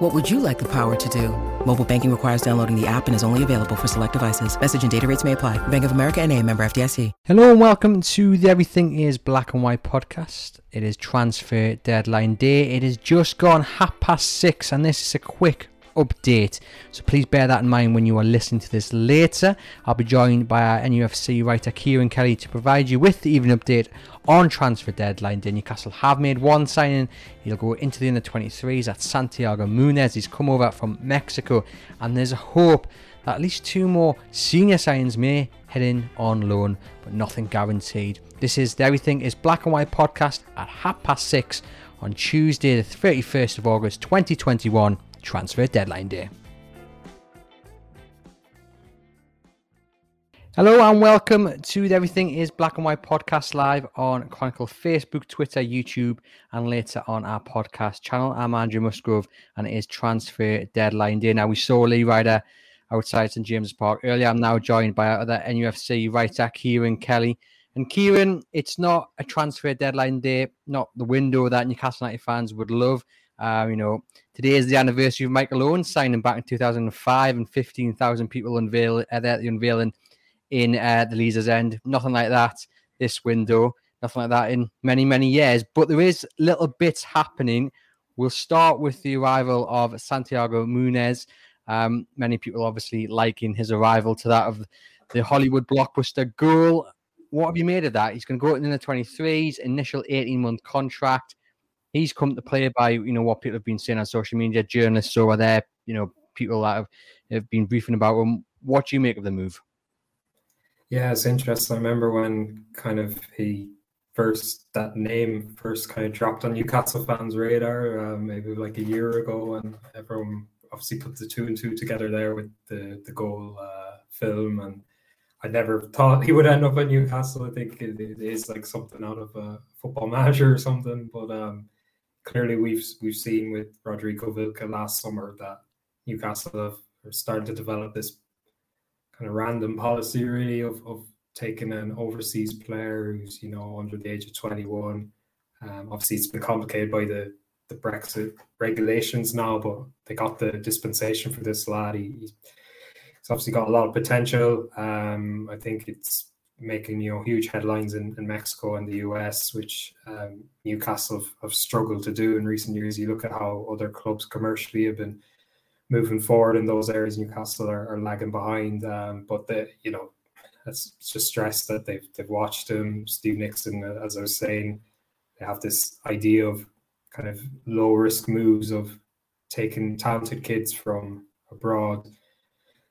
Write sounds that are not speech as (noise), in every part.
What would you like the power to do? Mobile banking requires downloading the app and is only available for select devices. Message and data rates may apply. Bank of America and a member FDIC. Hello and welcome to the Everything is Black and White podcast. It is transfer deadline day. It has just gone half past six and this is a quick update. So please bear that in mind when you are listening to this later. I'll be joined by our NUFC writer Kieran Kelly to provide you with the even update on transfer deadline day. Newcastle have made one signing. He'll go into the under 23s at Santiago Munez. He's come over from Mexico and there's a hope that at least two more senior signings may head in on loan, but nothing guaranteed. This is the Everything is Black and White podcast at half past six on Tuesday, the 31st of August 2021 transfer deadline day. Hello and welcome to the Everything is Black and White podcast live on Chronicle Facebook, Twitter, YouTube, and later on our podcast channel. I'm Andrew Musgrove and it is transfer deadline day. Now, we saw Lee Ryder outside St James's Park earlier. I'm now joined by our other NUFC writer, Kieran Kelly. And Kieran, it's not a transfer deadline day, not the window that Newcastle United fans would love. Uh, you know, today is the anniversary of Michael Owen signing back in 2005, and 15,000 people unveil uh, the unveiling in uh, the Leazes End. Nothing like that this window. Nothing like that in many many years. But there is little bits happening. We'll start with the arrival of Santiago Munez. Um, many people obviously liking his arrival to that of the Hollywood blockbuster goal. What have you made of that? He's going to go in the 23s, initial 18 month contract he's come to play by you know what people have been saying on social media, journalists over there, you know, people that have, have been briefing about him. What do you make of the move? Yeah, it's interesting. I remember when kind of he first that name first kind of dropped on Newcastle fans' radar, uh, maybe like a year ago, and everyone obviously put the two and two together there with the the goal uh, film and. I never thought he would end up at Newcastle. I think it, it is like something out of a football (laughs) manager or something. But um, clearly we've we've seen with Rodrigo Vilca last summer that Newcastle have starting to develop this kind of random policy really of, of taking an overseas player who's you know under the age of 21 um, obviously it's been complicated by the the brexit regulations now but they got the dispensation for this lad. He, he's obviously got a lot of potential. Um, i think it's making you know huge headlines in, in Mexico and the US, which um, Newcastle have, have, struggled to do in recent years. You look at how other clubs commercially have been moving forward in those areas. Newcastle are, are lagging behind, um, but the you know it's just stress that they've they've watched him. Steve Nickson, uh, as I was saying, they have this idea of kind of low risk moves of taking talented kids from abroad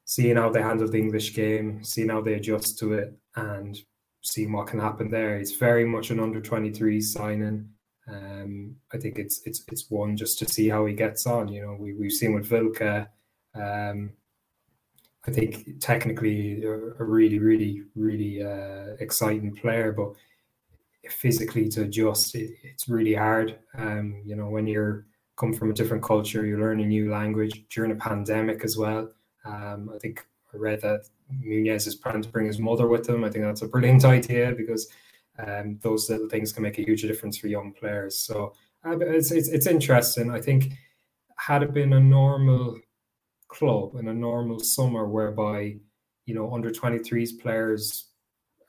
seeing how they handle the English game, seeing how they adjust to it, and seeing what can happen there. It's very much an under 23 signing. Um, I think it's it's it's one just to see how he gets on. You know, we we've seen with Vilca. Um, I think technically a, a really, really, really uh, exciting player, but physically to adjust, it, it's really hard. Um, you know, when you're come from a different culture, you learn a new language during a pandemic as well. Um, I think I read that Munez is planning to bring his mother with him. I think that's a brilliant idea because um, those little things can make a huge difference for young players. So uh, it's, it's, it's interesting. I think had it been a normal club in a normal summer whereby you know under 23s players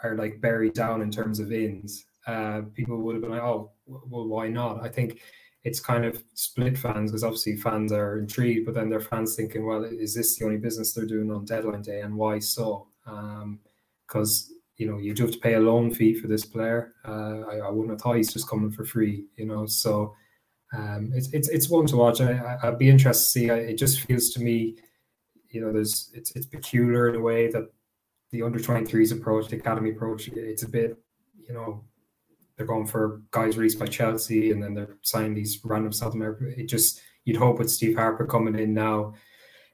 are like buried down in terms of ins, uh, people would have been like, oh, well, why not? I think it's kind of split fans because obviously fans are intrigued, but then they're fans thinking, well, is this the only business they're doing on deadline day, and why so? Because um, you know you do have to pay a loan fee for this player. Uh, I, I, wouldn't have thought he's just coming for free, you know. So um, it's it's it's one to watch. I, I, would be interested to see. It just feels to me, you know, there's it's it's peculiar in a way that the under 23s approach, the academy approach, it's a bit, you know, they're going for guys released by Chelsea, and then they're signing these random South America. It just you'd hope with Steve Harper coming in now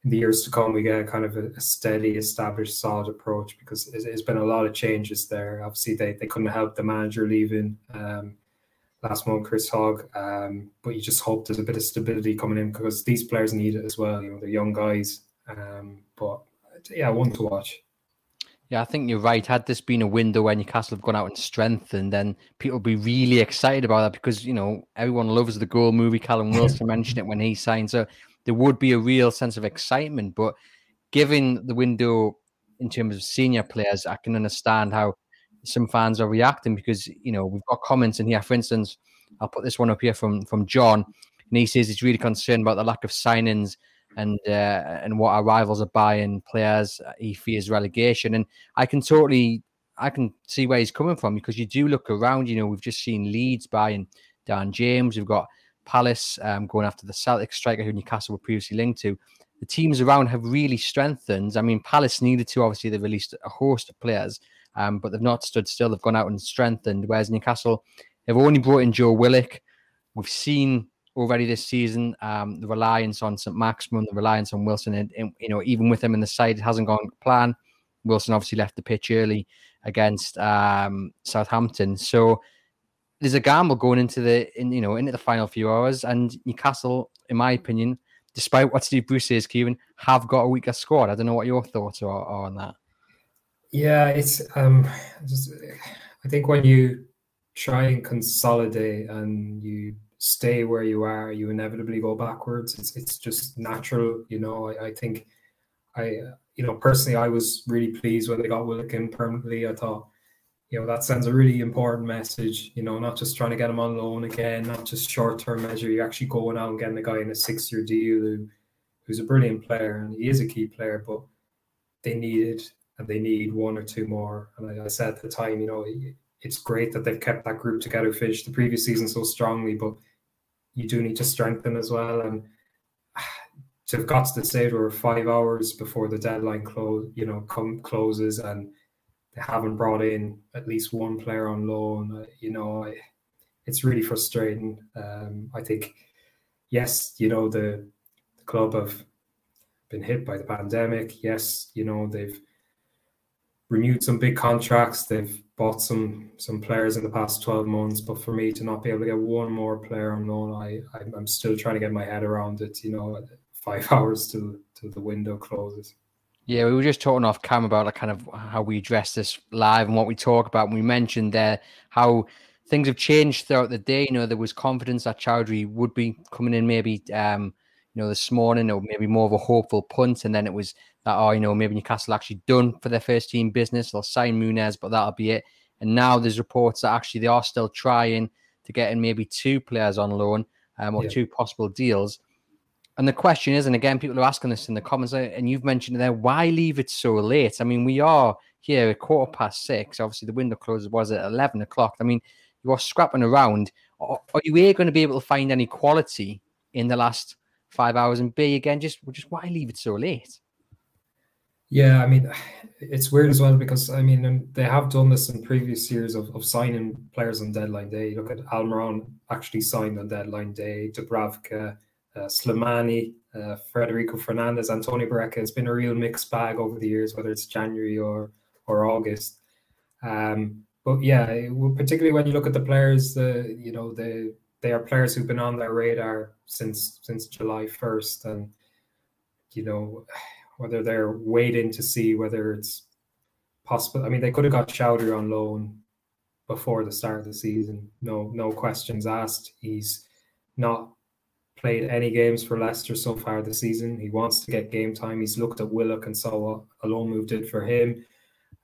in the years to come we get kind of a, a steady, established, solid approach because it's, it's been a lot of changes there. Obviously, they, they couldn't help the manager leaving um, last month, Chris Hogg, um, but you just hope there's a bit of stability coming in because these players need it as well. You know, they're young guys, um, but yeah, one to watch. Yeah, I think you're right. Had this been a window where Newcastle have gone out and strengthened, then people would be really excited about that because you know everyone loves the goal movie. Callum Wilson mentioned it when he signed, so there would be a real sense of excitement. But given the window in terms of senior players, I can understand how some fans are reacting because you know we've got comments in here. For instance, I'll put this one up here from from John, and he says he's really concerned about the lack of signings and uh, and what our rivals are buying players. He fears relegation, and I can totally I can see where he's coming from because you do look around. You know, we've just seen Leeds buying Dan James. We've got Palace um, going after the Celtic striker who Newcastle were previously linked to. The teams around have really strengthened. I mean, Palace needed to. Obviously, they released a host of players, um, but they've not stood still. They've gone out and strengthened. Whereas Newcastle, they've only brought in Joe Willock. We've seen already this season. Um, the reliance on St. Maximin, the reliance on Wilson, and, and, you know, even with him in the side, it hasn't gone plan. Wilson obviously left the pitch early against um, Southampton, so there's a gamble going into the in, you know into the final few hours, and Newcastle, in my opinion, despite what Steve Bruce says, Kieran, have got a weaker squad. I don't know what your thoughts are, are on that. Yeah, it's um, just, I think when you try and consolidate and you stay where you are, you inevitably go backwards. It's it's just natural, you know. I, I think I you know personally I was really pleased when they got Willock in permanently. I thought you know that sends a really important message. You know, not just trying to get him on loan again, not just short term measure. You're actually going out and getting a guy in a six year deal who who's a brilliant player and he is a key player, but they needed and they need one or two more. And I said at the time, you know, it's great that they've kept that group together, finished the previous season so strongly, but you do need to strengthen as well. And (sighs) to have got to the stage where five hours before the deadline close, you know, come closes and they haven't brought in at least one player on loan, uh, you know, it's really frustrating. Um, I think, yes, you know, the, the club have been hit by the pandemic. Yes, you know, they've renewed some big contracts. They've bought some some players in the past 12 months, but for me to not be able to get one more player on loan, I I'm still trying to get my head around it. You know, (laughs) five hours till till the window closes. Yeah, we were just talking off cam about like kind of how we address this live and what we talk about. And we mentioned there how things have changed throughout the day. You know, there was confidence that Choudhury would be coming in maybe um, you know, this morning or maybe more of a hopeful punt, and then it was that, oh, you know, maybe Newcastle actually done for their first team business. They'll sign Muniz, but that'll be it. And now there's reports that actually they are still trying to get in maybe two players on loan um, or yeah. two possible deals. And the question is, and again, people are asking this in the comments, uh, and you've mentioned there, why leave it so late? I mean, we are here at quarter past six. Obviously, the window closes was at 11 o'clock. I mean, you are scrapping around. Are you going to be able to find any quality in the last five hours? And B, again, just, just why leave it so late? Yeah, I mean, it's weird as well because I mean they have done this in previous years of, of signing players on deadline day. look at Almiron actually signed on deadline day, Dubravka, uh, Slimani, uh, Federico Fernandez, Antonio Barreca. It's been a real mixed bag over the years, whether it's January or or August. Um, but yeah, particularly when you look at the players, the you know the they are players who've been on their radar since since July first, and you know whether they're waiting to see whether it's possible. I mean, they could have got Choudhury on loan before the start of the season. No, no questions asked. He's not played any games for Leicester so far this season. He wants to get game time. He's looked at Willock and saw what a loan move did for him.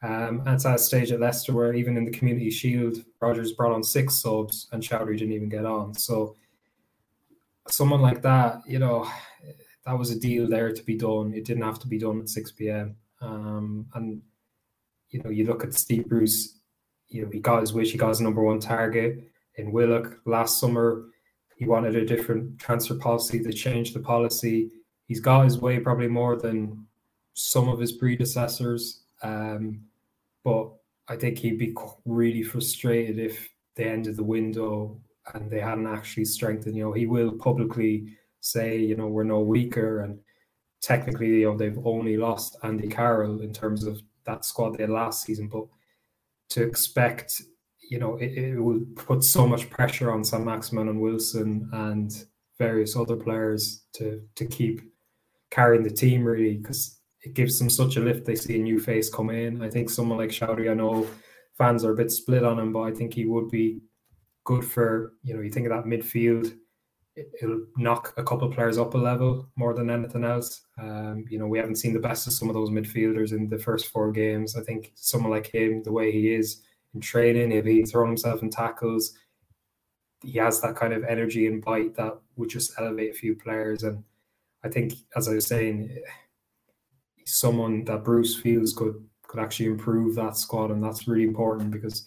Um, at a stage at Leicester where even in the Community Shield, Rodgers brought on six subs and Choudhury didn't even get on. So someone like that, you know, that was a deal there to be done. It didn't have to be done at 6 p.m. Um, and you know, you look at Steve Bruce, you know, he got his wish, he got his number one target in Willock last summer. He wanted a different transfer policy to change the policy. He's got his way probably more than some of his predecessors. Um, but I think he'd be really frustrated if they ended the window and they hadn't actually strengthened. You know, he will publicly say, you know, we're no weaker and technically, you know, they've only lost Andy Carroll in terms of that squad they had last season, but to expect, you know, it, it will put so much pressure on Saint-Maximin and Wilson and various other players to to keep carrying the team really because it gives them such a lift. They see a new face come in. I think someone like Choudhury, I know fans are a bit split on him, but I think he would be good for you know. You think of that midfield it'll knock a couple of players up a level more than anything else. Um, you know, we haven't seen the best of some of those midfielders in the first four games. I think someone like him, the way he is in training, if he thrown himself in tackles, he has that kind of energy and bite that would just elevate a few players. And I think, as I was saying, someone that Bruce feels could could actually improve that squad, and that's really important because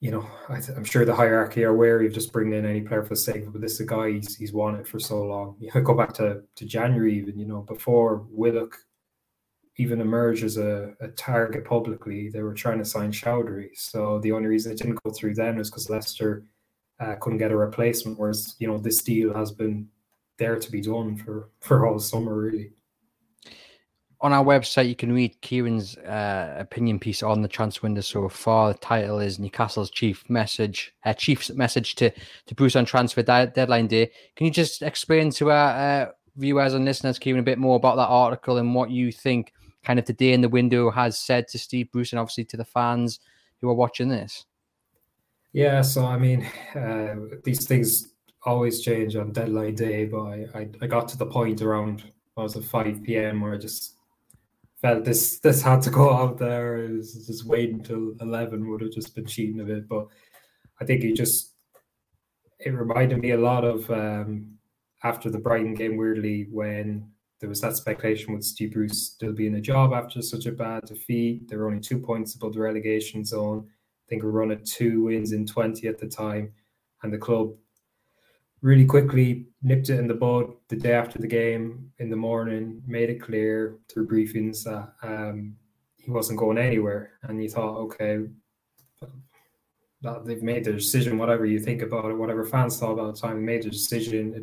you know, I am sure the hierarchy are wary of just bringing in any player for the sake of it. But this is a guy he's he's wanted for so long. You (laughs) know, go back to to January even. You know, before Willock even emerged as a, a target publicly, they were trying to sign Choudhury. So the only reason it didn't go through then was because Leicester uh, couldn't get a replacement. Whereas you know this deal has been there to be done for (laughs) for all summer really on our website, you can read Kieran's uh, opinion piece on the transfer window so far. The title is Newcastle's chief message, uh, chief's message to to Bruce on transfer di- deadline day. Can you just explain to our uh, viewers and listeners, Kieran, a bit more about that article and what you think, kind of today in the window, has said to Steve Bruce and obviously to the fans who are watching this? Yeah, so I mean, uh, these things always change on deadline day, but I, I, I got to the point around was it 5 p.m. where I just felt this this had to go out there. It was just waiting until eleven would have just been cheating a bit. But I think he just it reminded me a lot of um, after the Brighton game. Weirdly, when there was that speculation with Steve Bruce still being a job after such a bad defeat. They were only two points above the relegation zone. I think we run at two wins in twenty at the time, and the club really quickly nipped it in the bud the day after the game in the morning, made it clear through briefings that um, he wasn't going anywhere. And you thought, okay, that they've made their decision, whatever you think about it, whatever fans thought about the time, they made their decision. It,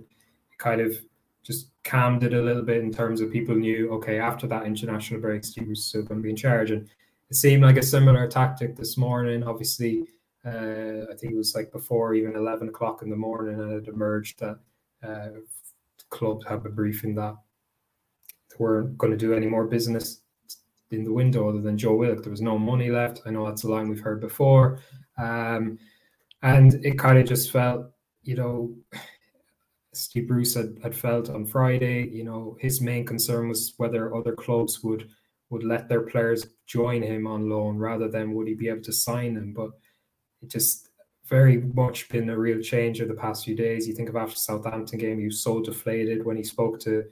it kind of just calmed it a little bit in terms of people knew, okay, after that international break, Steve was still going to be in charge. And it seemed like a similar tactic this morning. Obviously, uh, I think it was like before even 11 o'clock in the morning, and it emerged that uh, the club had a briefing that they weren't going to do any more business in the window other than Joe Willock. There was no money left. I know that's a line we've heard before. Um, and it kind of just felt, you know, Steve Bruce had, had felt on Friday, you know, his main concern was whether other clubs would would let their players join him on loan rather than would he be able to sign them. But just very much been a real change over the past few days. You think of after Southampton game, he was so deflated when he spoke to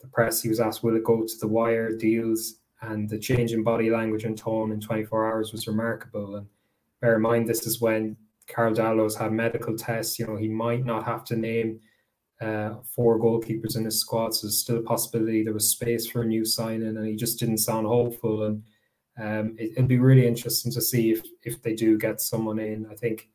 the press. He was asked, "Will it go to the wire deals?" And the change in body language and tone in 24 hours was remarkable. And bear in mind, this is when Karl Darlow's had medical tests. You know, he might not have to name uh, four goalkeepers in his squad, so there's still a possibility there was space for a new signing, and he just didn't sound hopeful. And um, it, would be really interesting to see if if they do get someone in. I think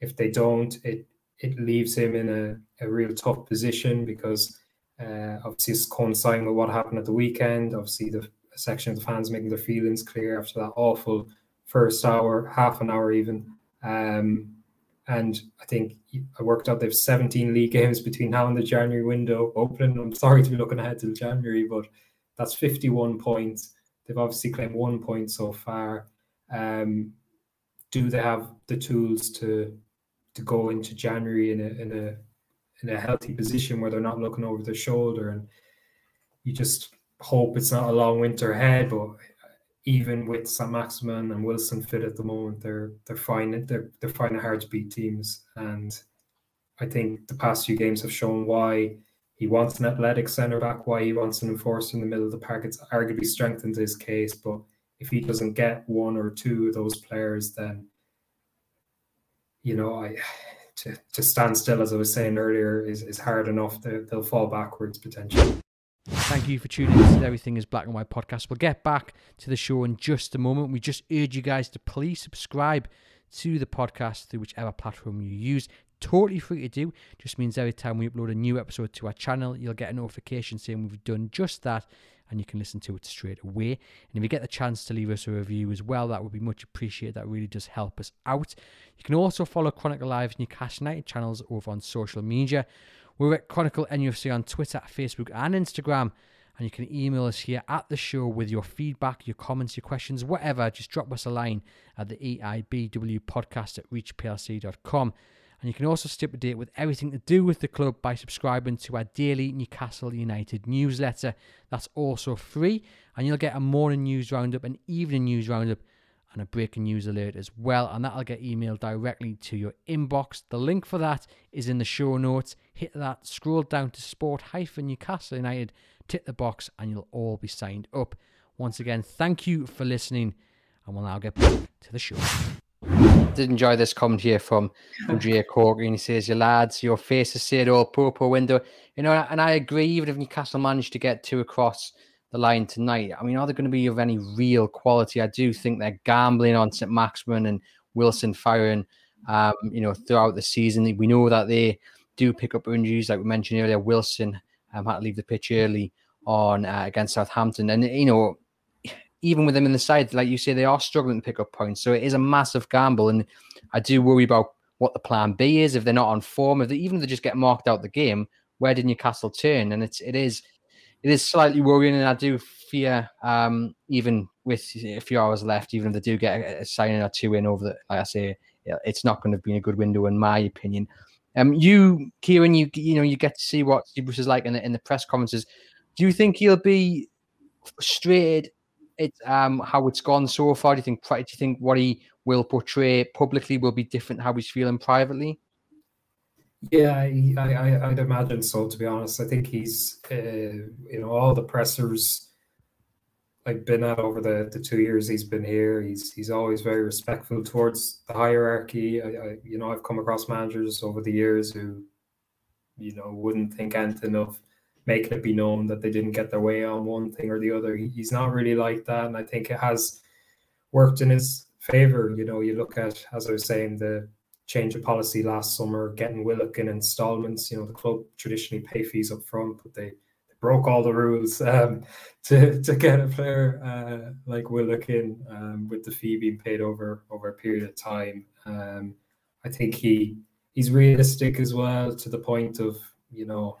if they don't, it it leaves him in a, a real tough position because uh, obviously it's coinciding with what happened at the weekend. Obviously, the section of the fans making their feelings clear after that awful first hour, half an hour even. Um, and I think I worked out they've 17 league games between now and the January window opening. I'm sorry to be looking ahead to January, but that's 51 points. They've obviously claimed one point so far. Um, do they have the tools to to go into January in a in a in a healthy position where they're not looking over their shoulder? And you just hope it's not a long winter ahead. But even with Saint-Maximin and Wilson fit at the moment, they're they're finding they're they're finding hard to beat teams. And I think the past few games have shown why he wants an athletic centre back. Why he wants an enforcer in the middle of the park, it's arguably strengthened his case. But if he doesn't get one or two of those players, then you know, I to, to stand still, as I was saying earlier, is, is hard enough. They, they'll fall backwards potentially. Thank you for tuning in to Everything is Black and White podcast. We'll get back to the show in just a moment. We just urge you guys to please subscribe to the podcast through whichever platform you use totally free to do. Just means every time we upload a new episode to our channel, you'll get a notification saying we've done just that and you can listen to it straight away. And if you get the chance to leave us a review as well, that would be much appreciated. That really does help us out. You can also follow Chronicle Live's Newcastle United channels over on social media. We're at Chronicle NUFC on Twitter, Facebook, and Instagram. And you can email us here at the show with your feedback, your comments, your questions, whatever. Just drop us a line at the EIBW podcast at reachplc.com. And you can also stay up to date with everything to do with the club by subscribing to our daily Newcastle United newsletter. That's also free, and you'll get a morning news roundup, an evening news roundup, and a breaking news alert as well. And that'll get emailed directly to your inbox. The link for that is in the show notes. Hit that, scroll down to sport Newcastle United, tick the box, and you'll all be signed up. Once again, thank you for listening, and we'll now get back to the show did enjoy this comment here from Andrea Corker, and he says, "Your lads, your faces say it all. Poor window." You know, and I agree. Even if Newcastle managed to get two across the line tonight, I mean, are they going to be of any real quality? I do think they're gambling on St. Maximin and Wilson firing. Um, you know, throughout the season, we know that they do pick up injuries, like we mentioned earlier. Wilson um, had to leave the pitch early on uh, against Southampton, and you know even with them in the side, like you say, they are struggling to pick up points. So it is a massive gamble. And I do worry about what the plan B is if they're not on form. If they, even if they just get marked out the game, where did Newcastle turn? And it's it is it is slightly worrying, and I do fear um, even with a few hours left, even if they do get a, a signing or two in over the, like I say, it's not going to be a good window in my opinion. Um, you, Kieran, you you know you get to see what Bruce is like in the in the press conferences. Do you think he'll be frustrated it's um how it's gone so far? Do you think? Do you think what he will portray publicly will be different how he's feeling privately? Yeah, I, I I'd imagine so. To be honest, I think he's uh, you know all the pressers I've been at over the, the two years he's been here. He's he's always very respectful towards the hierarchy. I, I you know I've come across managers over the years who you know wouldn't think anything of making it be known that they didn't get their way on one thing or the other. he's not really like that, and I think it has worked in his favor. You know, you look at as I was saying the change of policy last summer, getting Willock in installments. You know, the club traditionally pay fees up front, but they, they broke all the rules (laughs) um, to to get a player uh, like Willock in um, with the fee being paid over over a period of time. Um, I think he he's realistic as well to the point of you know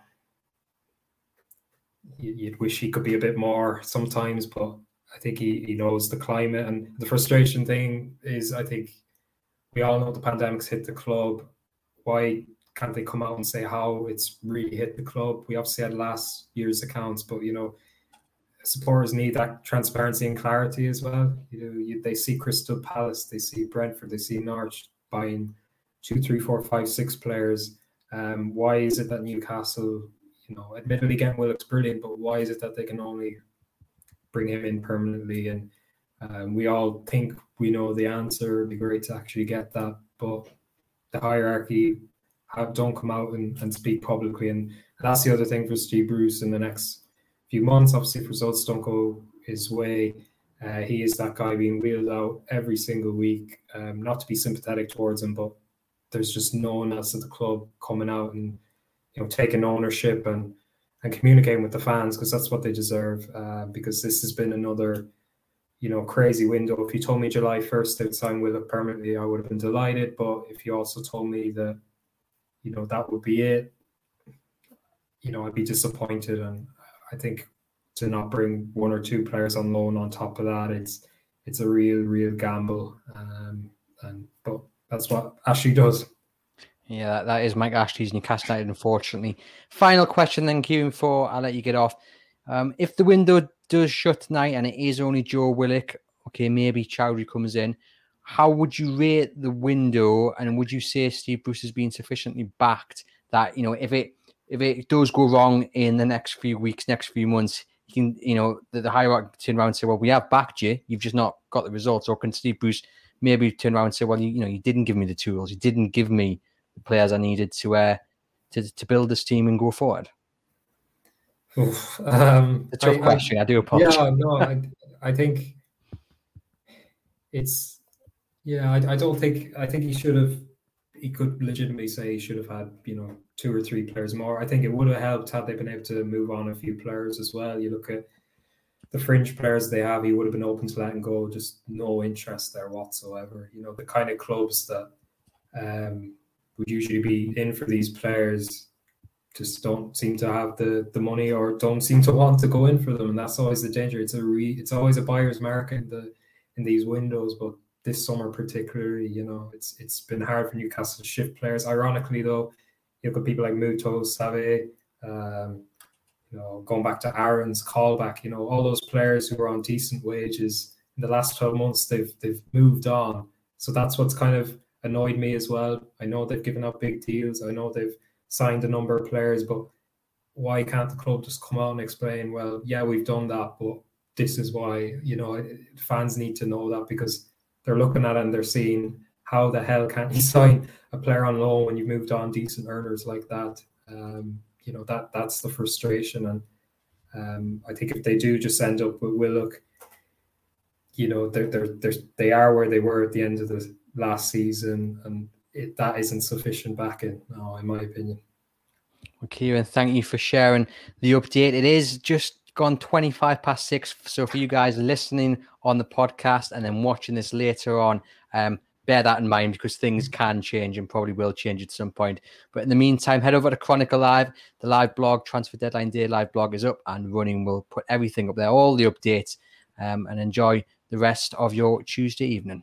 you'd wish he could be a bit more sometimes, but I think he, he knows the climate and the frustration thing is I think we all know the pandemic's hit the club. Why can't they come out and say how it's really hit the club? We obviously had last year's accounts, but you know, supporters need that transparency and clarity as well. You know, you, they see Crystal Palace, they see Brentford, they see Norwich buying two, three, four, five, six players. Um, why is it that Newcastle you know, admittedly, getting Willock's brilliant, but why is it that they can only bring him in permanently? And um, we all think we know the answer. It'd be great to actually get that, but the hierarchy have, don't come out and, and speak publicly. And that's the other thing for Steve Bruce in the next few months. Obviously, if results don't go his way, uh, he is that guy being wheeled out every single week. Um, not to be sympathetic towards him, but there's just no one else at the club coming out and you know taking ownership and and communicating with the fans because that's what they deserve. Uh, because this has been another you know crazy window. If you told me July first they'd sign Willock permanently, I would have been delighted. But if you also told me that you know that would be it, you know I'd be disappointed. And I think to not bring one or two players on loan on top of that, it's it's a real real gamble. Um, and but that's what Ashley does. Yeah, that, that is Mike Ashley's Newcastle United, unfortunately. Final question then, Q for I'll let you get off. Um, if the window does shut tonight and it is only Joe Willock, okay, maybe Choudhury comes in. How would you rate the window, and would you say Steve Bruce has been sufficiently backed that you know if it if it does go wrong in the next few weeks, next few months, you can you know the, the hierarchy turn around and say, well, we have backed you, you've just not got the results, or can Steve Bruce maybe turn around and say, well, you, you know, you didn't give me the tools, you didn't give me the players I needed to uh, to to build this team and go forward? Oof, um, a tough I, question. I, I, do apologize. Yeah, no, I, I think it's yeah. I, I don't think I think he should have he could legitimately say he should have had you know two or three players more. I think it would have helped had they been able to move on a few players as well. You look at the fringe players they have, he would have been open to letting go. Just no interest there whatsoever. You know the kind of clubs that um, would usually be in for these players just don't seem to have the the money or don't seem to want to go in for them, and that's always the danger. It's a re, it's always a buyer's market in the in these windows, but this summer particularly, you know, it's it's been hard for Newcastle to shift players. Ironically, though, you've got people like Muto, Saivet, um, you know, going back to Aaron's Colback, you know, all those players who are on decent wages in the last 12 months, they've they've moved on. So that's what's kind of annoyed me as well. I know they've given up big deals. I know they've signed a number of players, but why can't the club just come out and explain, well, yeah, we've done that, but this is why, you know, fans need to know that because they're looking at it and they're seeing how the hell can't you (laughs) sign a player on loan when you've moved on decent earners like that? Um, you know, that that's the frustration. And um, I think if they do just end up with Willock, you know, they're, they're, they're, they are where they were at the end of the last season. And it, that isn't sufficient backing, no, in my opinion. Well, Kieran, thank you for sharing the update. It is just gone 25 past six. So for you guys listening on the podcast and then watching this later on, um, bear that in mind because things can change and probably will change at some point. But in the meantime, head over to Chronicle Live. The live blog, Transfer Deadline Day live blog is up and running. We'll put everything up there, all the updates, um, and enjoy the rest of your Tuesday evening.